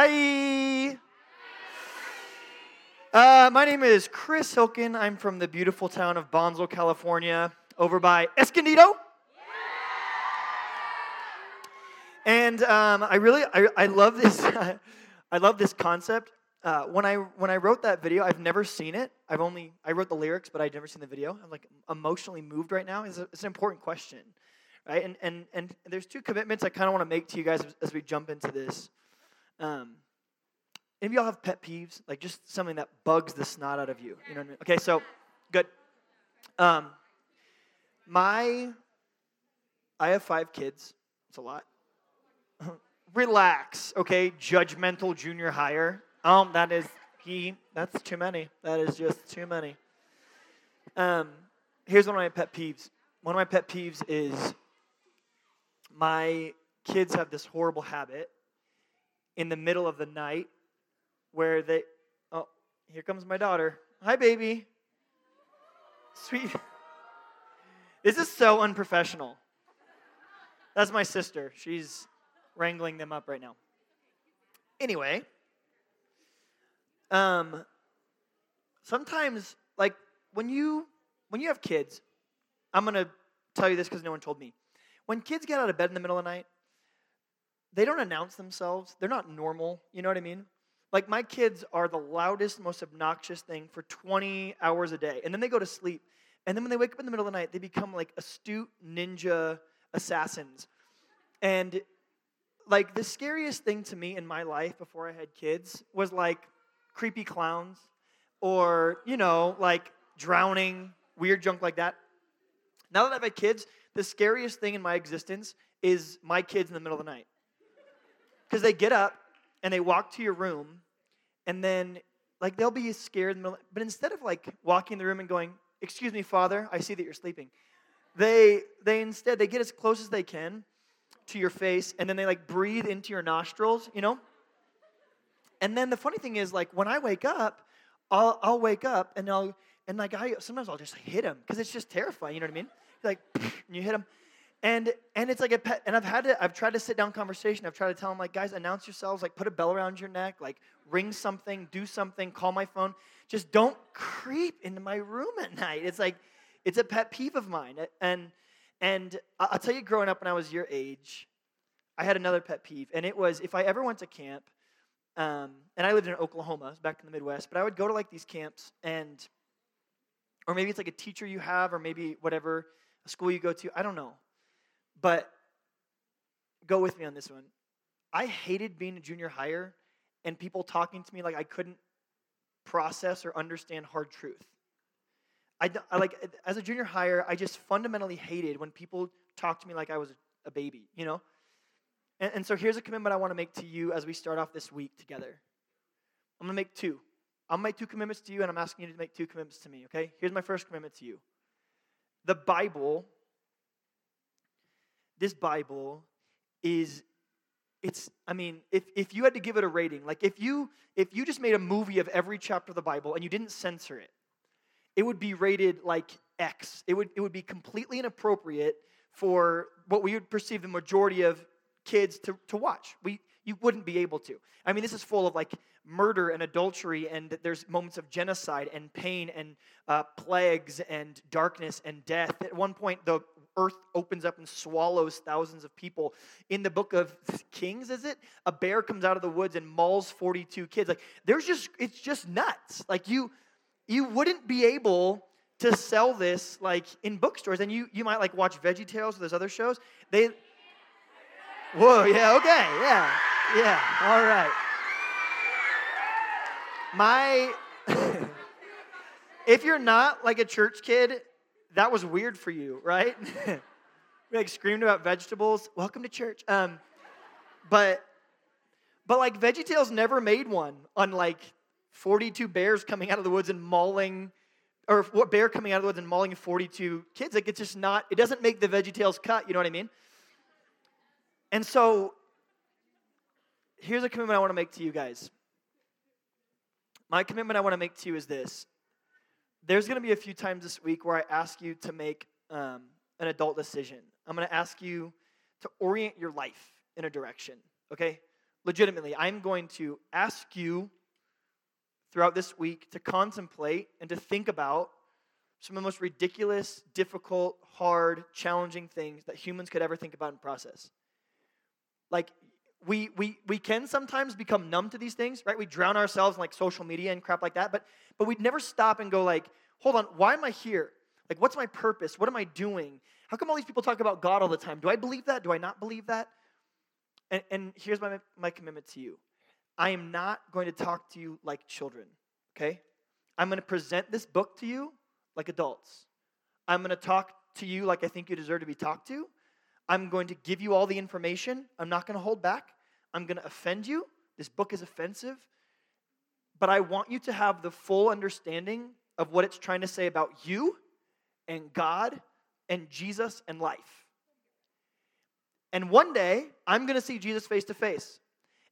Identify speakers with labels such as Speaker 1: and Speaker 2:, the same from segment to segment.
Speaker 1: Hi. Uh, my name is Chris Hilkin. I'm from the beautiful town of Bonsall, California, over by Escondido. And um, I really, I, I love this. I love this concept. Uh, when I when I wrote that video, I've never seen it. I've only I wrote the lyrics, but I've never seen the video. I'm like emotionally moved right now. It's, a, it's an important question, right? And and and there's two commitments I kind of want to make to you guys as we jump into this. Um, any of y'all have pet peeves? Like just something that bugs the snot out of you. You know what I mean? Okay, so good. Um, my, I have five kids. It's a lot. Relax, okay? Judgmental junior higher. Um, that is he. That's too many. That is just too many. Um, here's one of my pet peeves. One of my pet peeves is my kids have this horrible habit in the middle of the night where they, oh, here comes my daughter. Hi, baby. Sweet. This is so unprofessional. That's my sister. She's wrangling them up right now. Anyway, um, sometimes, like when you when you have kids, I'm gonna tell you this because no one told me. When kids get out of bed in the middle of the night, they don't announce themselves. They're not normal. You know what I mean? Like my kids are the loudest, most obnoxious thing for 20 hours a day. And then they go to sleep. And then when they wake up in the middle of the night, they become like astute ninja assassins. And like the scariest thing to me in my life before I had kids was like creepy clowns or, you know, like drowning, weird junk like that. Now that I've had kids, the scariest thing in my existence is my kids in the middle of the night. Because they get up and they walk to your room, and then like they'll be scared, but instead of like walking in the room and going, "Excuse me, Father, I see that you're sleeping," they they instead they get as close as they can to your face, and then they like breathe into your nostrils, you know. And then the funny thing is, like when I wake up, I'll I'll wake up and I'll and like I sometimes I'll just hit him because it's just terrifying. You know what I mean? Like and you hit him, and and it's like a pet and i've had to i've tried to sit down conversation. I've tried to tell them like guys announce yourselves like put a bell around your neck like ring something do something call my phone. Just don't creep into my room at night. It's like it's a pet peeve of mine. And and i'll tell you growing up when i was your age i had another pet peeve and it was if i ever went to camp um, and i lived in oklahoma back in the midwest but i would go to like these camps and or maybe it's like a teacher you have or maybe whatever school you go to i don't know but go with me on this one. I hated being a junior higher and people talking to me like I couldn't process or understand hard truth. I, I like as a junior higher, I just fundamentally hated when people talked to me like I was a baby, you know? And, and so here's a commitment I want to make to you as we start off this week together. I'm to make two. I'm make two commitments to you, and I'm asking you to make two commitments to me, okay? Here's my first commitment to you. The Bible this Bible is it's i mean if, if you had to give it a rating like if you if you just made a movie of every chapter of the bible and you didn't censor it it would be rated like x. It would it would be completely inappropriate for what we would perceive the majority of kids to, to watch. We you wouldn't be able to i mean this is full of like murder and adultery and there's moments of genocide and pain and uh, plagues and darkness and death at one point the earth opens up and swallows thousands of people. In the book of Kings, is it? A bear comes out of the woods and mauls 42 kids. Like there's just it's just nuts. Like you you wouldn't be able to sell this like in bookstores and you you might like watch VeggieTales or those other shows. They Whoa, yeah, okay. Yeah. Yeah. All right. My if you're not like a church kid that was weird for you, right? we like screamed about vegetables. Welcome to church. Um, but but like VeggieTales never made one on like 42 bears coming out of the woods and mauling or what bear coming out of the woods and mauling 42 kids. Like it's just not, it doesn't make the VeggieTales cut, you know what I mean? And so here's a commitment I want to make to you guys. My commitment I want to make to you is this there's going to be a few times this week where I ask you to make um, an adult decision. I'm going to ask you to orient your life in a direction, okay? legitimately, I'm going to ask you throughout this week to contemplate and to think about some of the most ridiculous, difficult, hard, challenging things that humans could ever think about and process. Like, we, we, we can sometimes become numb to these things, right? We drown ourselves in like social media and crap like that, but, but we'd never stop and go like, hold on, why am I here? Like, what's my purpose? What am I doing? How come all these people talk about God all the time? Do I believe that? Do I not believe that? And, and here's my, my commitment to you I am not going to talk to you like children, okay? I'm going to present this book to you like adults. I'm going to talk to you like I think you deserve to be talked to. I'm going to give you all the information. I'm not going to hold back. I'm going to offend you. This book is offensive. But I want you to have the full understanding of what it's trying to say about you and God and Jesus and life. And one day, I'm going to see Jesus face to face.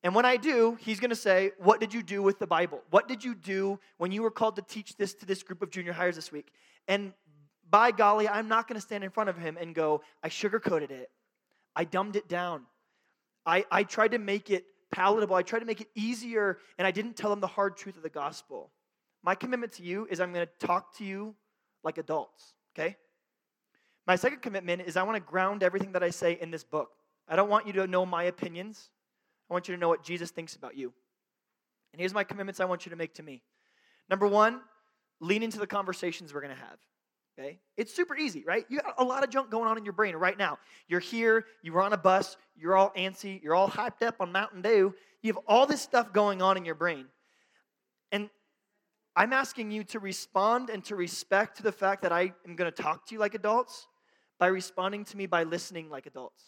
Speaker 1: And when I do, he's going to say, What did you do with the Bible? What did you do when you were called to teach this to this group of junior highers this week? And by golly, I'm not going to stand in front of him and go, I sugarcoated it. I dumbed it down. I, I tried to make it palatable. I tried to make it easier, and I didn't tell them the hard truth of the gospel. My commitment to you is I'm going to talk to you like adults, okay? My second commitment is I want to ground everything that I say in this book. I don't want you to know my opinions. I want you to know what Jesus thinks about you. And here's my commitments I want you to make to me. Number one, lean into the conversations we're going to have. Okay? It's super easy, right? You got a lot of junk going on in your brain right now. You're here, you were on a bus, you're all antsy, you're all hyped up on Mountain Dew. You have all this stuff going on in your brain. And I'm asking you to respond and to respect to the fact that I am going to talk to you like adults by responding to me by listening like adults,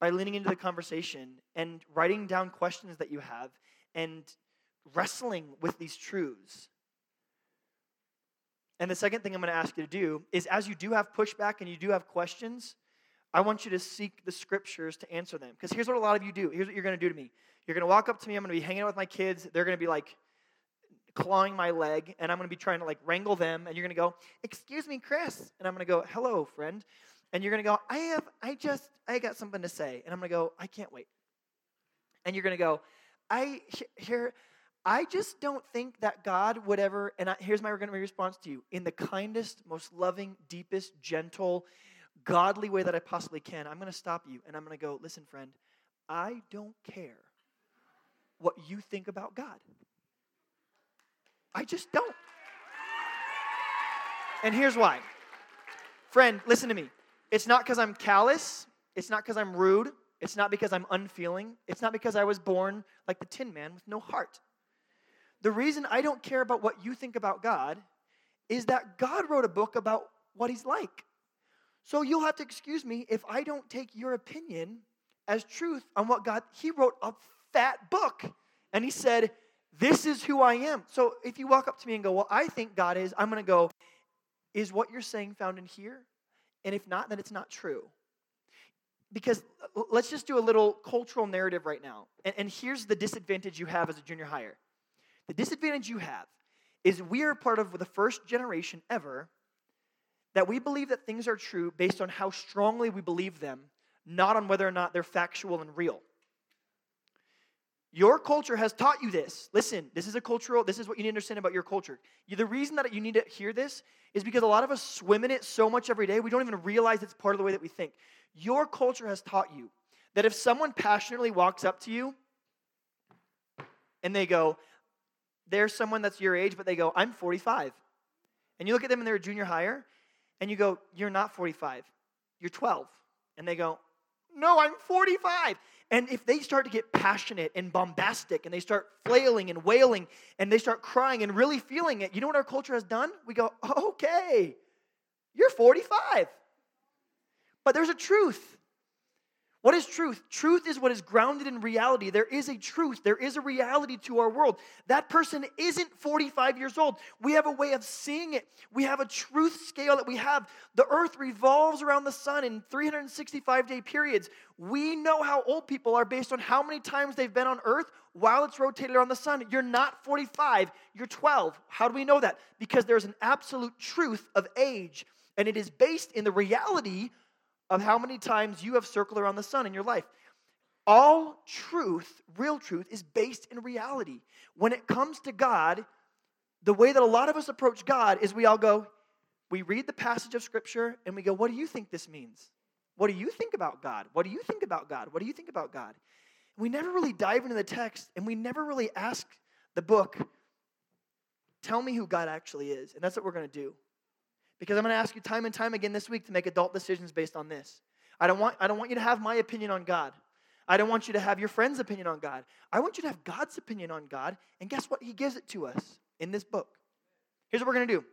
Speaker 1: by leaning into the conversation and writing down questions that you have and wrestling with these truths. And the second thing I'm going to ask you to do is as you do have pushback and you do have questions, I want you to seek the scriptures to answer them. Because here's what a lot of you do. Here's what you're going to do to me. You're going to walk up to me. I'm going to be hanging out with my kids. They're going to be like, clawing my leg, and I'm going to be trying to like wrangle them, and you're going to go, "Excuse me, Chris," and I'm going to go, "Hello, friend," and you're going to go, "I have, I just, I got something to say," and I'm going to go, "I can't wait," and you're going to go, "I here." I just don't think that God would ever, and I, here's my response to you in the kindest, most loving, deepest, gentle, godly way that I possibly can. I'm going to stop you and I'm going to go, listen, friend, I don't care what you think about God. I just don't. And here's why. Friend, listen to me. It's not because I'm callous. It's not because I'm rude. It's not because I'm unfeeling. It's not because I was born like the Tin Man with no heart. The reason I don't care about what you think about God is that God wrote a book about what He's like. So you'll have to excuse me if I don't take your opinion as truth on what God, He wrote a fat book. And He said, this is who I am. So if you walk up to me and go, Well, I think God is, I'm going to go, Is what you're saying found in here? And if not, then it's not true. Because uh, let's just do a little cultural narrative right now. And, and here's the disadvantage you have as a junior higher the disadvantage you have is we are part of the first generation ever that we believe that things are true based on how strongly we believe them, not on whether or not they're factual and real. Your culture has taught you this. Listen, this is a cultural, this is what you need to understand about your culture. The reason that you need to hear this is because a lot of us swim in it so much every day, we don't even realize it's part of the way that we think. Your culture has taught you that if someone passionately walks up to you and they go, there's someone that's your age, but they go, I'm 45. And you look at them and they're a junior higher, and you go, You're not 45, you're 12. And they go, No, I'm 45. And if they start to get passionate and bombastic and they start flailing and wailing and they start crying and really feeling it, you know what our culture has done? We go, okay, you're 45. But there's a truth. What is truth? Truth is what is grounded in reality. There is a truth, there is a reality to our world. That person isn't 45 years old. We have a way of seeing it. We have a truth scale that we have. The earth revolves around the sun in 365 day periods. We know how old people are based on how many times they've been on earth while it's rotated around the sun. You're not 45, you're 12. How do we know that? Because there's an absolute truth of age, and it is based in the reality of how many times you have circled around the sun in your life. all truth, real truth, is based in reality. When it comes to God, the way that a lot of us approach God is we all go, we read the passage of Scripture and we go, What do you think this means? What do you think about God? What do you think about God? What do you think about God? We never really dive into the text and we never really ask the book, Tell me who God actually is. And that's what we're going to do. Because I'm going to ask you time and time again this week to make adult decisions based on this. I don't want, I don't want you to have my opinion on God. I don't want you to have your friend's opinion on God. I want you to have God's opinion on God. And guess what? He gives it to us in this book. Here's what we're going to do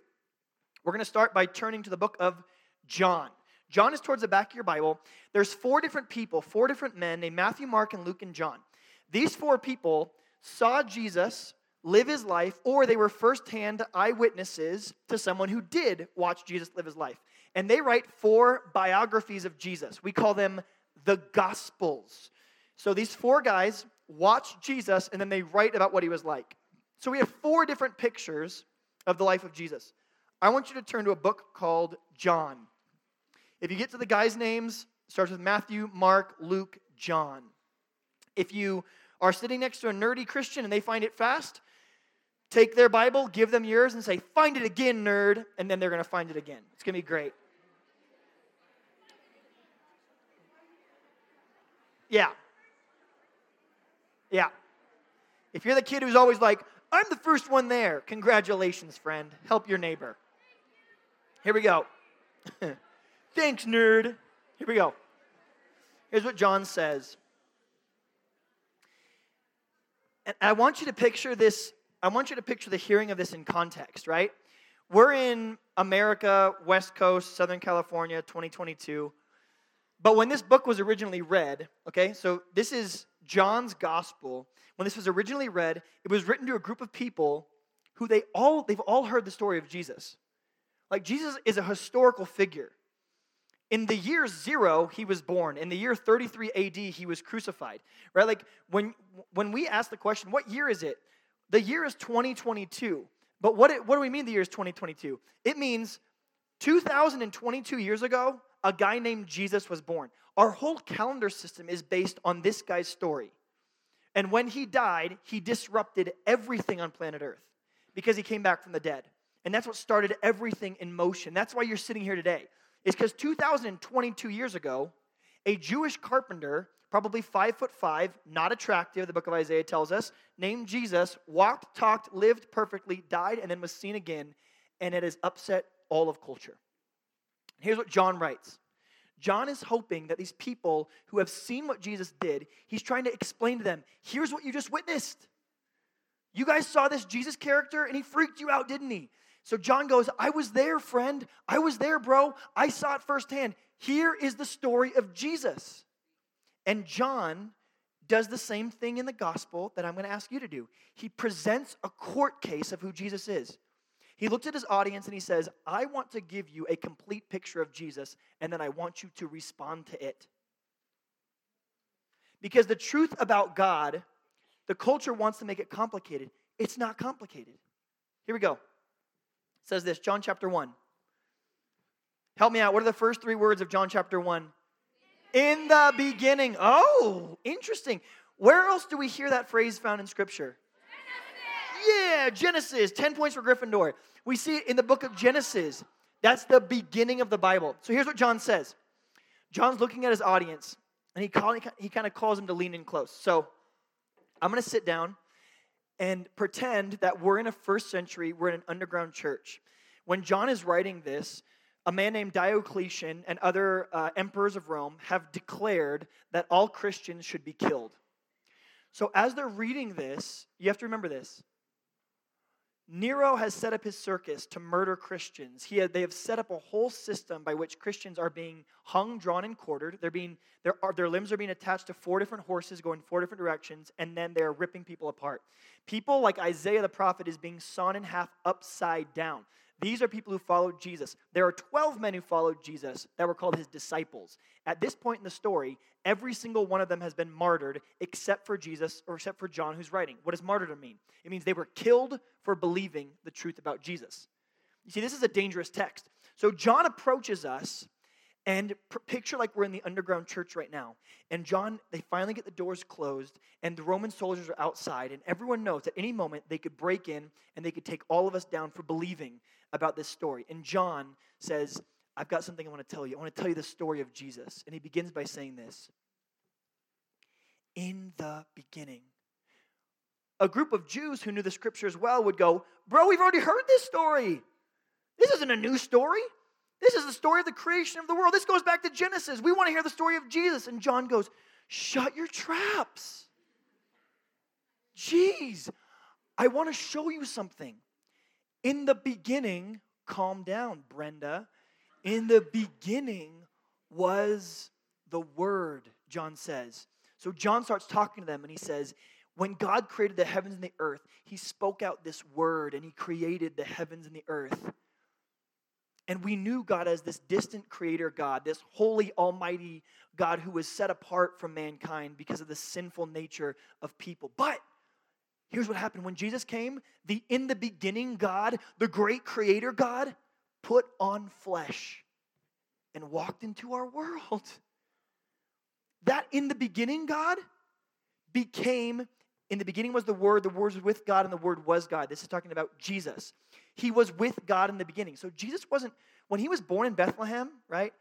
Speaker 1: we're going to start by turning to the book of John. John is towards the back of your Bible. There's four different people, four different men named Matthew, Mark, and Luke, and John. These four people saw Jesus live his life, or they were firsthand eyewitnesses to someone who did watch Jesus live his life. And they write four biographies of Jesus. We call them the Gospels. So these four guys watch Jesus and then they write about what he was like. So we have four different pictures of the life of Jesus. I want you to turn to a book called John. If you get to the guys' names, starts with Matthew, Mark, Luke, John. If you are sitting next to a nerdy Christian and they find it fast, take their Bible, give them yours, and say, Find it again, nerd, and then they're going to find it again. It's going to be great. Yeah. Yeah. If you're the kid who's always like, I'm the first one there, congratulations, friend. Help your neighbor. Here we go. Thanks, nerd. Here we go. Here's what John says. And I want you to picture this, I want you to picture the hearing of this in context, right? We're in America, West Coast, Southern California, 2022. But when this book was originally read, okay, so this is John's gospel. When this was originally read, it was written to a group of people who they all they've all heard the story of Jesus. Like Jesus is a historical figure. In the year 0 he was born. In the year 33 AD he was crucified. Right? Like when when we ask the question, what year is it? The year is 2022. But what, it, what do we mean the year is 2022? It means 2022 years ago, a guy named Jesus was born. Our whole calendar system is based on this guy's story. And when he died, he disrupted everything on planet Earth because he came back from the dead. And that's what started everything in motion. That's why you're sitting here today. It's because 2022 years ago, a Jewish carpenter, probably five foot five, not attractive, the book of Isaiah tells us, named Jesus, walked, talked, lived perfectly, died, and then was seen again. And it has upset all of culture. Here's what John writes John is hoping that these people who have seen what Jesus did, he's trying to explain to them here's what you just witnessed. You guys saw this Jesus character and he freaked you out, didn't he? So John goes, I was there, friend. I was there, bro. I saw it firsthand. Here is the story of Jesus. And John does the same thing in the gospel that I'm going to ask you to do. He presents a court case of who Jesus is. He looks at his audience and he says, I want to give you a complete picture of Jesus, and then I want you to respond to it. Because the truth about God, the culture wants to make it complicated. It's not complicated. Here we go. It says this, John chapter 1. Help me out. What are the first three words of John chapter 1? In the beginning. Oh, interesting. Where else do we hear that phrase found in Scripture? Yeah, Genesis, 10 points for Gryffindor. We see it in the book of Genesis. That's the beginning of the Bible. So here's what John says John's looking at his audience, and he, call, he kind of calls them to lean in close. So I'm going to sit down and pretend that we're in a first century, we're in an underground church. When John is writing this, a man named Diocletian and other uh, emperors of Rome have declared that all Christians should be killed. So as they're reading this, you have to remember this Nero has set up his circus to murder Christians. He had, they have set up a whole system by which Christians are being hung, drawn, and quartered. They're being, their, their limbs are being attached to four different horses going four different directions, and then they're ripping people apart. People like Isaiah the prophet is being sawn in half upside down. These are people who followed Jesus. There are 12 men who followed Jesus that were called his disciples. At this point in the story, every single one of them has been martyred except for Jesus or except for John who's writing. What does martyrdom mean? It means they were killed for believing the truth about Jesus. You see, this is a dangerous text. So John approaches us And picture like we're in the underground church right now. And John, they finally get the doors closed, and the Roman soldiers are outside, and everyone knows at any moment they could break in and they could take all of us down for believing about this story. And John says, I've got something I want to tell you. I want to tell you the story of Jesus. And he begins by saying this In the beginning. A group of Jews who knew the scriptures well would go, Bro, we've already heard this story. This isn't a new story. This is the story of the creation of the world. This goes back to Genesis. We want to hear the story of Jesus. And John goes, Shut your traps. Jeez, I want to show you something. In the beginning, calm down, Brenda. In the beginning was the Word, John says. So John starts talking to them and he says, When God created the heavens and the earth, he spoke out this word and he created the heavens and the earth. And we knew God as this distant creator God, this holy, almighty God who was set apart from mankind because of the sinful nature of people. But here's what happened when Jesus came the in the beginning God, the great creator God, put on flesh and walked into our world. That in the beginning God became, in the beginning was the Word, the Word was with God, and the Word was God. This is talking about Jesus. He was with God in the beginning. So Jesus wasn't, when he was born in Bethlehem, right?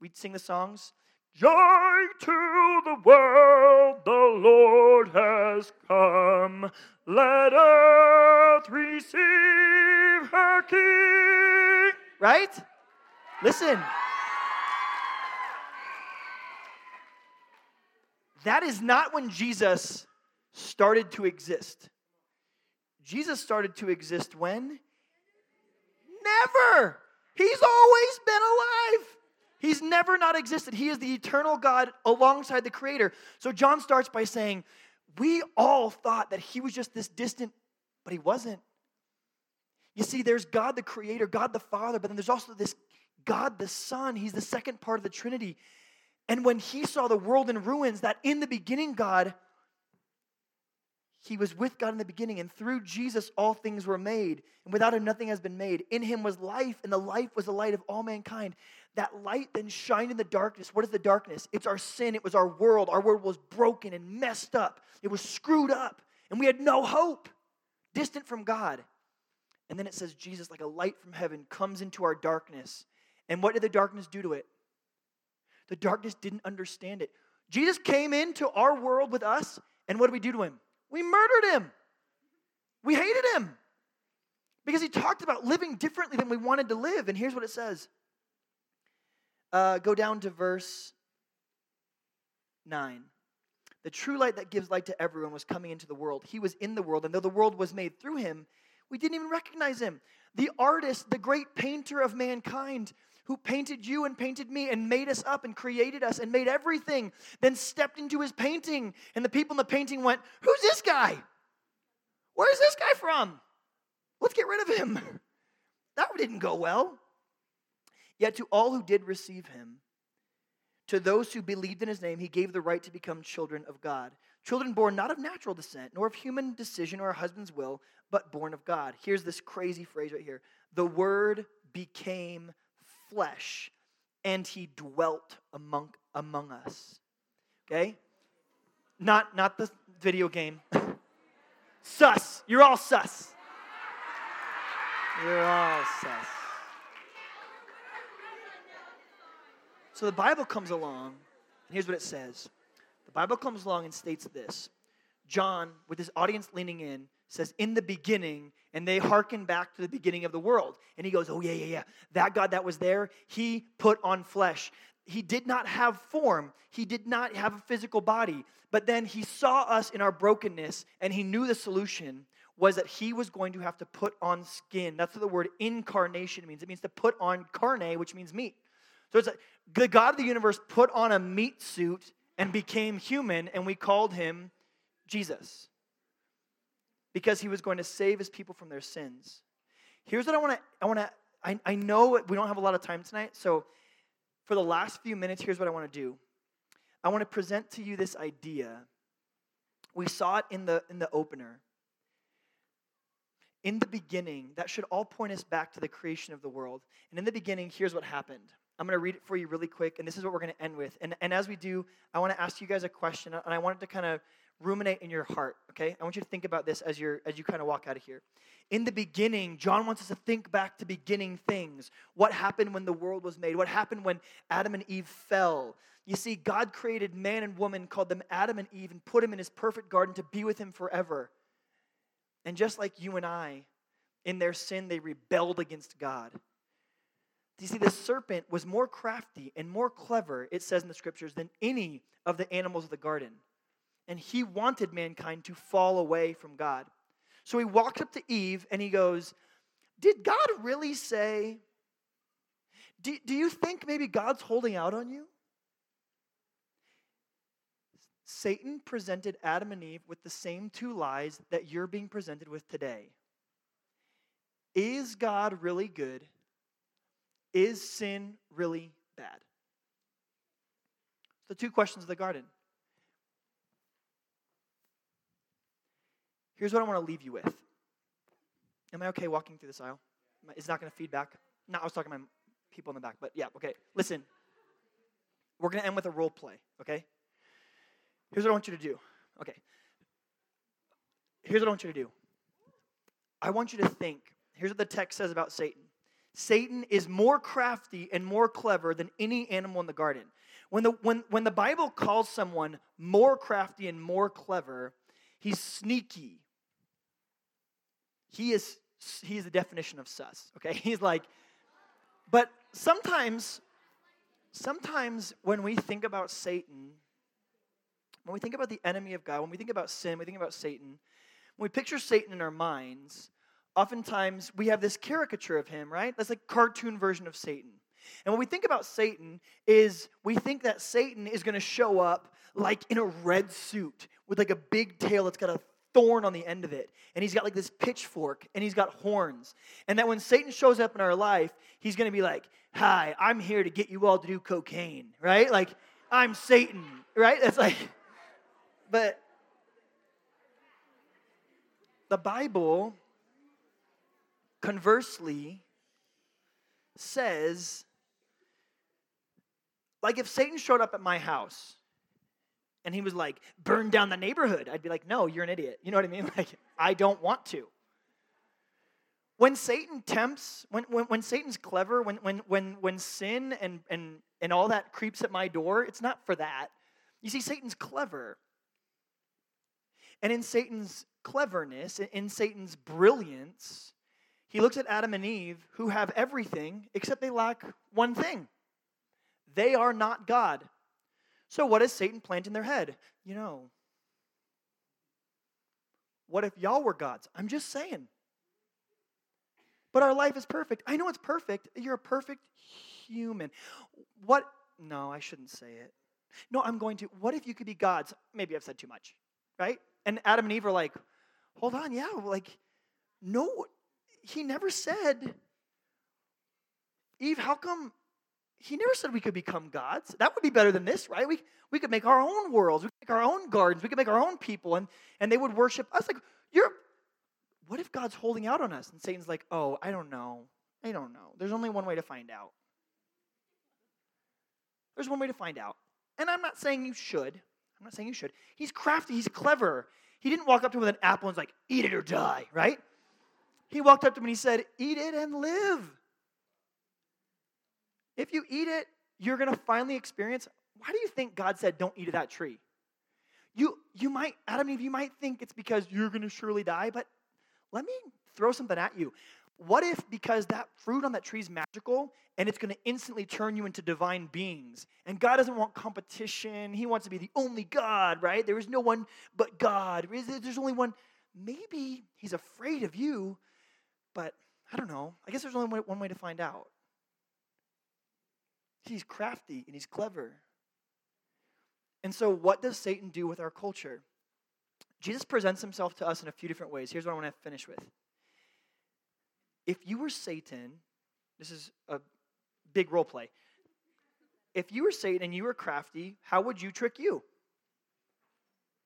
Speaker 1: We'd sing the songs. Joy to the world, the Lord has come. Let earth receive her King. Right? Listen. That is not when Jesus started to exist. Jesus started to exist when? Never. He's always been alive. He's never not existed. He is the eternal God alongside the Creator. So John starts by saying, We all thought that he was just this distant, but he wasn't. You see, there's God the Creator, God the Father, but then there's also this God the Son. He's the second part of the Trinity. And when he saw the world in ruins, that in the beginning, God, he was with God in the beginning, and through Jesus all things were made, and without him nothing has been made. In him was life, and the life was the light of all mankind. That light then shined in the darkness. What is the darkness? It's our sin, it was our world. Our world was broken and messed up, it was screwed up, and we had no hope, distant from God. And then it says, Jesus, like a light from heaven, comes into our darkness. And what did the darkness do to it? The darkness didn't understand it. Jesus came into our world with us, and what did we do to him? We murdered him. We hated him because he talked about living differently than we wanted to live. And here's what it says uh, go down to verse 9. The true light that gives light to everyone was coming into the world. He was in the world, and though the world was made through him, we didn't even recognize him. The artist, the great painter of mankind, who painted you and painted me and made us up and created us and made everything, then stepped into his painting. And the people in the painting went, Who's this guy? Where's this guy from? Let's get rid of him. That didn't go well. Yet to all who did receive him, to those who believed in his name, he gave the right to become children of God. Children born not of natural descent, nor of human decision or a husband's will, but born of God. Here's this crazy phrase right here The word became flesh and he dwelt among, among us. Okay? Not, not the video game. sus. You're all sus. You're all sus. So the Bible comes along, and here's what it says. The Bible comes along and states this. John, with his audience leaning in, says, In the beginning, and they hearken back to the beginning of the world. And he goes, Oh, yeah, yeah, yeah. That God that was there, he put on flesh. He did not have form, he did not have a physical body. But then he saw us in our brokenness, and he knew the solution was that he was going to have to put on skin. That's what the word incarnation means. It means to put on carne, which means meat. So it's like the God of the universe put on a meat suit and became human, and we called him Jesus because he was going to save his people from their sins. Here's what I want to, I want to, I, I know we don't have a lot of time tonight, so for the last few minutes, here's what I want to do. I want to present to you this idea. We saw it in the, in the opener. In the beginning, that should all point us back to the creation of the world. And in the beginning, here's what happened I'm going to read it for you really quick, and this is what we're going to end with. And, and as we do, I want to ask you guys a question, and I want it to kind of ruminate in your heart, okay? I want you to think about this as, you're, as you kind of walk out of here. In the beginning, John wants us to think back to beginning things. What happened when the world was made? What happened when Adam and Eve fell? You see, God created man and woman, called them Adam and Eve, and put him in his perfect garden to be with him forever. And just like you and I, in their sin, they rebelled against God. You see, the serpent was more crafty and more clever, it says in the scriptures, than any of the animals of the garden. And he wanted mankind to fall away from God. So he walks up to Eve and he goes, Did God really say? Do, do you think maybe God's holding out on you? Satan presented Adam and Eve with the same two lies that you're being presented with today. Is God really good? Is sin really bad? The two questions of the garden. Here's what I want to leave you with. Am I okay walking through this aisle? Is not going to feedback? No, I was talking to my people in the back, but yeah, okay. Listen, we're going to end with a role play, okay? Here's what I want you to do. Okay. Here's what I want you to do. I want you to think. Here's what the text says about Satan Satan is more crafty and more clever than any animal in the garden. When the, when, when the Bible calls someone more crafty and more clever, he's sneaky. He is he's the definition of sus, okay? He's like, but sometimes, sometimes when we think about Satan, when we think about the enemy of God, when we think about sin, we think about Satan, when we picture Satan in our minds, oftentimes we have this caricature of him, right? That's like cartoon version of Satan. And when we think about Satan is we think that Satan is going to show up like in a red suit with like a big tail that's got a thorn on the end of it. And he's got like this pitchfork and he's got horns. And that when Satan shows up in our life, he's going to be like, "Hi, I'm here to get you all to do cocaine." Right? Like, "I'm Satan." Right? That's like but the Bible conversely says like if Satan showed up at my house and he was like, burn down the neighborhood, I'd be like, no, you're an idiot. You know what I mean? Like, I don't want to. When Satan tempts, when, when, when Satan's clever, when, when, when, when sin and, and, and all that creeps at my door, it's not for that. You see, Satan's clever. And in Satan's cleverness, in Satan's brilliance, he looks at Adam and Eve, who have everything, except they lack one thing they are not God. So, what does Satan plant in their head? You know, what if y'all were gods? I'm just saying. But our life is perfect. I know it's perfect. You're a perfect human. What? No, I shouldn't say it. No, I'm going to. What if you could be gods? Maybe I've said too much, right? And Adam and Eve are like, hold on, yeah, like, no, he never said, Eve, how come he never said we could become gods? That would be better than this, right? We, we could make our own worlds, we could make our own gardens, we could make our own people, and, and they would worship us. Like, you're, what if God's holding out on us? And Satan's like, oh, I don't know. I don't know. There's only one way to find out. There's one way to find out. And I'm not saying you should. I'm not saying you should. He's crafty, he's clever. He didn't walk up to him with an apple and was like, eat it or die, right? He walked up to him and he said, eat it and live. If you eat it, you're going to finally experience. Why do you think God said, don't eat of that tree? You, you might, Adam and Eve, you might think it's because you're going to surely die, but let me throw something at you. What if because that fruit on that tree is magical and it's going to instantly turn you into divine beings? And God doesn't want competition. He wants to be the only God, right? There is no one but God. There's only one. Maybe he's afraid of you, but I don't know. I guess there's only one way to find out. He's crafty and he's clever. And so, what does Satan do with our culture? Jesus presents himself to us in a few different ways. Here's what I want to finish with. If you were Satan, this is a big role play. If you were Satan and you were crafty, how would you trick you?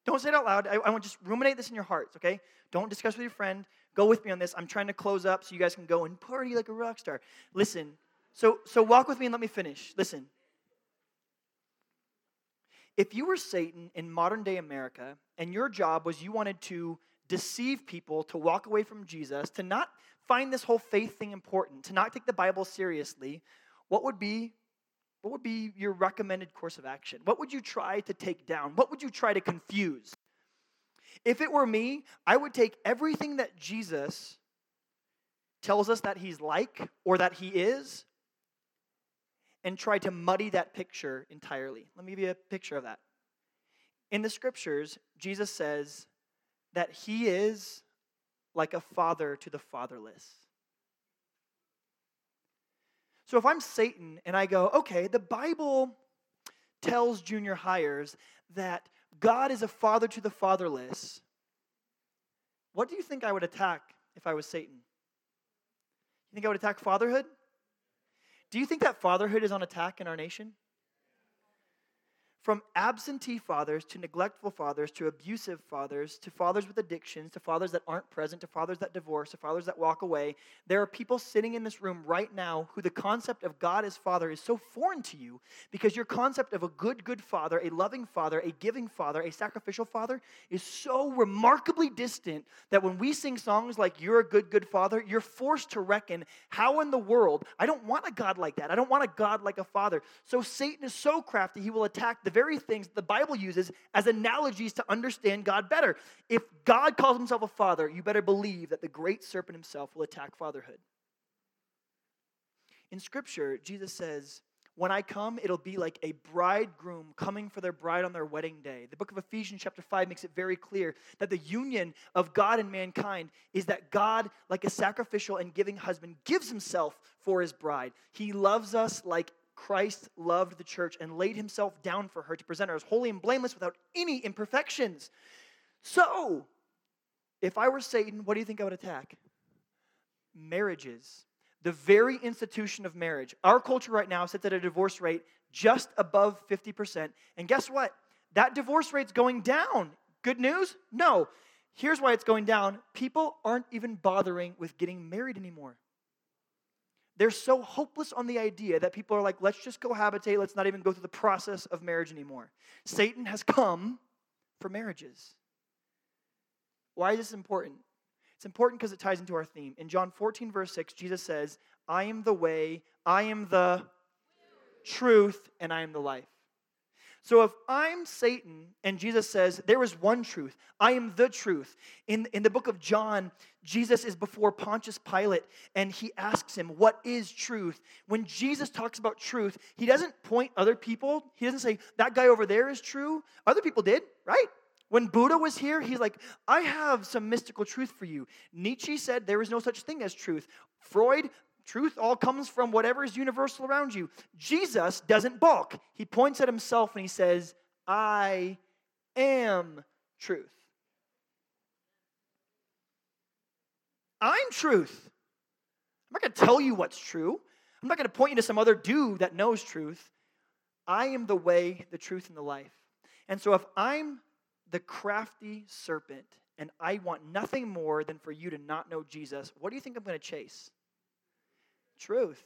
Speaker 1: Don't say it out loud. I, I want just ruminate this in your hearts, okay? Don't discuss with your friend. Go with me on this. I'm trying to close up so you guys can go and party like a rock star. Listen, So, so walk with me and let me finish. Listen. If you were Satan in modern day America and your job was you wanted to deceive people to walk away from Jesus, to not find this whole faith thing important, to not take the Bible seriously, what would be what would be your recommended course of action? What would you try to take down? What would you try to confuse? If it were me, I would take everything that Jesus tells us that he's like or that he is and try to muddy that picture entirely. Let me give you a picture of that. In the scriptures, Jesus says that he is like a father to the fatherless. So if I'm Satan and I go, okay, the Bible tells junior highers that God is a father to the fatherless, what do you think I would attack if I was Satan? You think I would attack fatherhood? Do you think that fatherhood is on attack in our nation? From absentee fathers to neglectful fathers to abusive fathers to fathers with addictions to fathers that aren't present to fathers that divorce to fathers that walk away, there are people sitting in this room right now who the concept of God as Father is so foreign to you because your concept of a good, good father, a loving father, a giving father, a sacrificial father is so remarkably distant that when we sing songs like You're a Good, Good Father, you're forced to reckon how in the world, I don't want a God like that. I don't want a God like a father. So Satan is so crafty, he will attack the very things the Bible uses as analogies to understand God better. If God calls himself a father, you better believe that the great serpent himself will attack fatherhood. In Scripture, Jesus says, when I come, it'll be like a bridegroom coming for their bride on their wedding day. The book of Ephesians, chapter 5, makes it very clear that the union of God and mankind is that God, like a sacrificial and giving husband, gives himself for his bride. He loves us like Christ loved the church and laid himself down for her to present her as holy and blameless without any imperfections. So, if I were Satan, what do you think I would attack? Marriages. The very institution of marriage. Our culture right now sits at a divorce rate just above 50%. And guess what? That divorce rate's going down. Good news? No. Here's why it's going down people aren't even bothering with getting married anymore. They're so hopeless on the idea that people are like, let's just cohabitate, let's not even go through the process of marriage anymore. Satan has come for marriages. Why is this important? It's important because it ties into our theme. In John 14, verse 6, Jesus says, I am the way, I am the truth, and I am the life. So if I'm Satan and Jesus says, there is one truth, I am the truth. In, in the book of John, Jesus is before Pontius Pilate and he asks him, What is truth? When Jesus talks about truth, he doesn't point other people, he doesn't say, That guy over there is true. Other people did, right? When Buddha was here, he's like, I have some mystical truth for you. Nietzsche said there is no such thing as truth. Freud Truth all comes from whatever is universal around you. Jesus doesn't balk. He points at himself and he says, I am truth. I'm truth. I'm not going to tell you what's true. I'm not going to point you to some other dude that knows truth. I am the way, the truth, and the life. And so if I'm the crafty serpent and I want nothing more than for you to not know Jesus, what do you think I'm going to chase? Truth.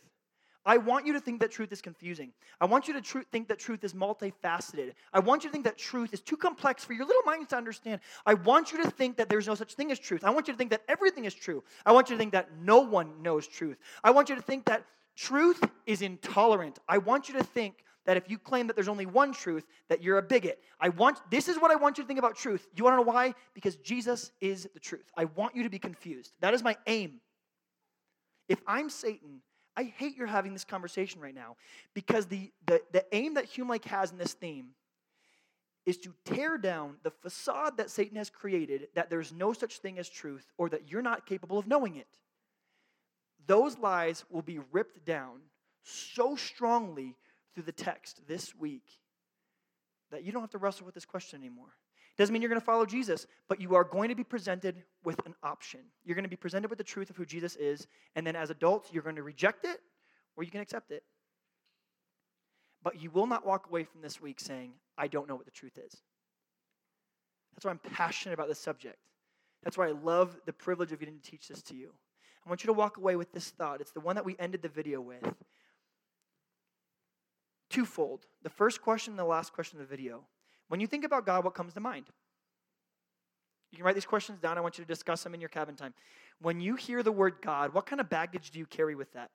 Speaker 1: I want you to think that truth is confusing. I want you to tr- think that truth is multifaceted. I want you to think that truth is too complex for your little minds to understand. I want you to think that there's no such thing as truth. I want you to think that everything is true. I want you to think that no one knows truth. I want you to think that truth is intolerant. I want you to think that if you claim that there's only one truth, that you're a bigot. I want this is what I want you to think about truth. You want to know why? Because Jesus is the truth. I want you to be confused. That is my aim. If I'm Satan, I hate you're having this conversation right now because the, the, the aim that Hume Lake has in this theme is to tear down the facade that Satan has created that there's no such thing as truth or that you're not capable of knowing it. Those lies will be ripped down so strongly through the text this week that you don't have to wrestle with this question anymore. Doesn't mean you're going to follow Jesus, but you are going to be presented with an option. You're going to be presented with the truth of who Jesus is, and then as adults, you're going to reject it or you can accept it. But you will not walk away from this week saying, I don't know what the truth is. That's why I'm passionate about this subject. That's why I love the privilege of getting to teach this to you. I want you to walk away with this thought. It's the one that we ended the video with. twofold. The first question and the last question of the video. When you think about God, what comes to mind? You can write these questions down. I want you to discuss them in your cabin time. When you hear the word God, what kind of baggage do you carry with that?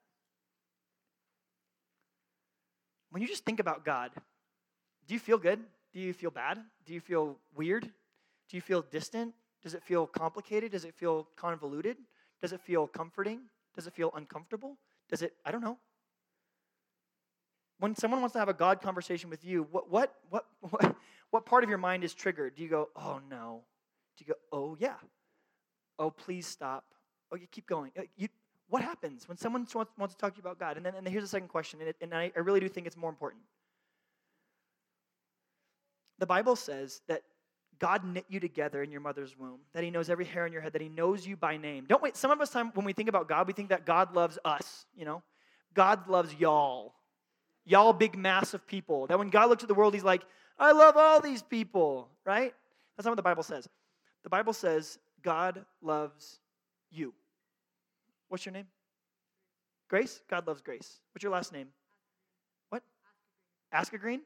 Speaker 1: When you just think about God, do you feel good? Do you feel bad? Do you feel weird? Do you feel distant? Does it feel complicated? Does it feel convoluted? Does it feel comforting? Does it feel uncomfortable? Does it, I don't know. When someone wants to have a God conversation with you, what, what, what, what, what part of your mind is triggered? Do you go, oh no? Do you go, oh yeah? Oh, please stop. Oh, you keep going. You, what happens when someone wants, wants to talk to you about God? And then and here's the second question, and, it, and I, I really do think it's more important. The Bible says that God knit you together in your mother's womb, that He knows every hair on your head, that He knows you by name. Don't wait. Some of us, time when we think about God, we think that God loves us, you know? God loves y'all. Y'all big mass of people. That when God looks at the world, He's like, I love all these people, right? That's not what the Bible says. The Bible says God loves you. What's your name? Grace? God loves Grace. What's your last name? What? Aska Green?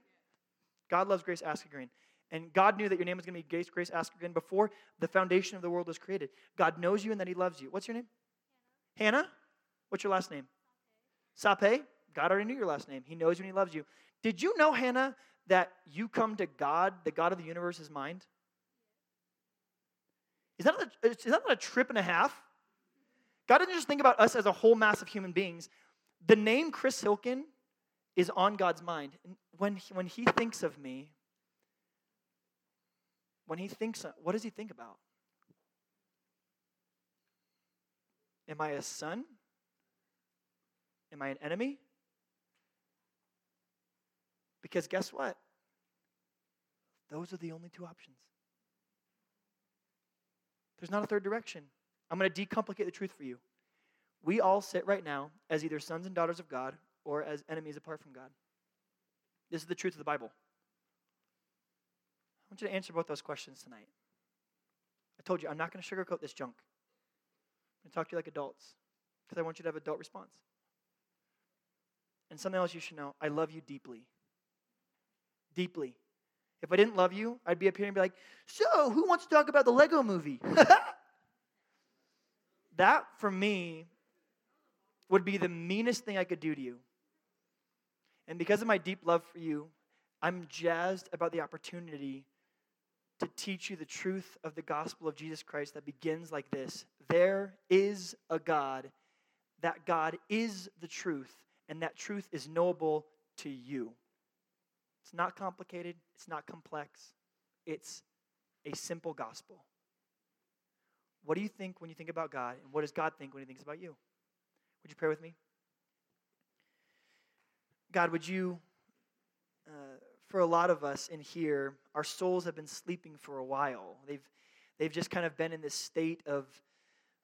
Speaker 1: God loves Grace Aska Green. And God knew that your name was going to be Grace, Grace Askergren before the foundation of the world was created. God knows you and that He loves you. What's your name? Hannah. Hannah? What's your last name? Sape. God already knew your last name. He knows you and He loves you. Did you know, Hannah, that you come to God, the God of the universe's mind? Is that, a, is that not a trip and a half? God didn't just think about us as a whole mass of human beings. The name Chris Hilkin is on God's mind. When he, when he thinks of me, when he thinks, what does he think about? Am I a son? Am I an enemy? Because guess what? Those are the only two options. There's not a third direction. I'm going to decomplicate the truth for you. We all sit right now as either sons and daughters of God or as enemies apart from God. This is the truth of the Bible. I want you to answer both those questions tonight. I told you, I'm not going to sugarcoat this junk. I'm going to talk to you like adults because I want you to have adult response. And something else you should know I love you deeply. Deeply. If I didn't love you, I'd be up here and be like, So, who wants to talk about the Lego movie? that, for me, would be the meanest thing I could do to you. And because of my deep love for you, I'm jazzed about the opportunity to teach you the truth of the gospel of Jesus Christ that begins like this There is a God, that God is the truth, and that truth is knowable to you. It's not complicated, it's not complex, it's a simple gospel. What do you think when you think about God, and what does God think when He thinks about you? Would you pray with me? God, would you uh, for a lot of us in here, our souls have been sleeping for a while. They've, they've just kind of been in this state of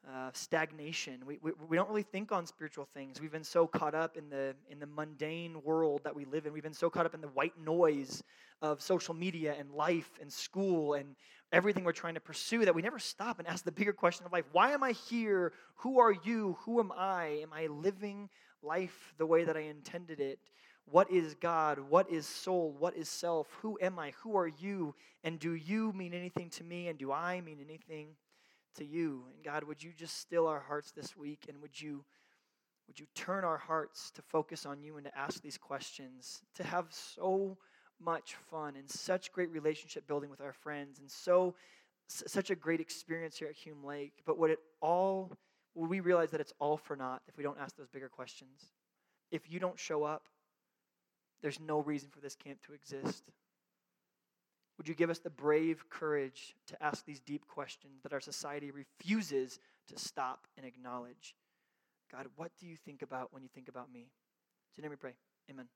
Speaker 1: uh, stagnation. We, we, we don't really think on spiritual things. We've been so caught up in the, in the mundane world that we live in. We've been so caught up in the white noise of social media and life and school and everything we're trying to pursue that we never stop and ask the bigger question of life Why am I here? Who are you? Who am I? Am I living life the way that I intended it? What is God? What is soul? What is self? Who am I? Who are you? And do you mean anything to me? And do I mean anything to you? And God, would you just still our hearts this week? And would you would you turn our hearts to focus on you and to ask these questions, to have so much fun and such great relationship building with our friends and so such a great experience here at Hume Lake. But what it all will we realize that it's all for naught if we don't ask those bigger questions. If you don't show up, there's no reason for this camp to exist. Would you give us the brave courage to ask these deep questions that our society refuses to stop and acknowledge? God, what do you think about when you think about me? To name we pray. Amen.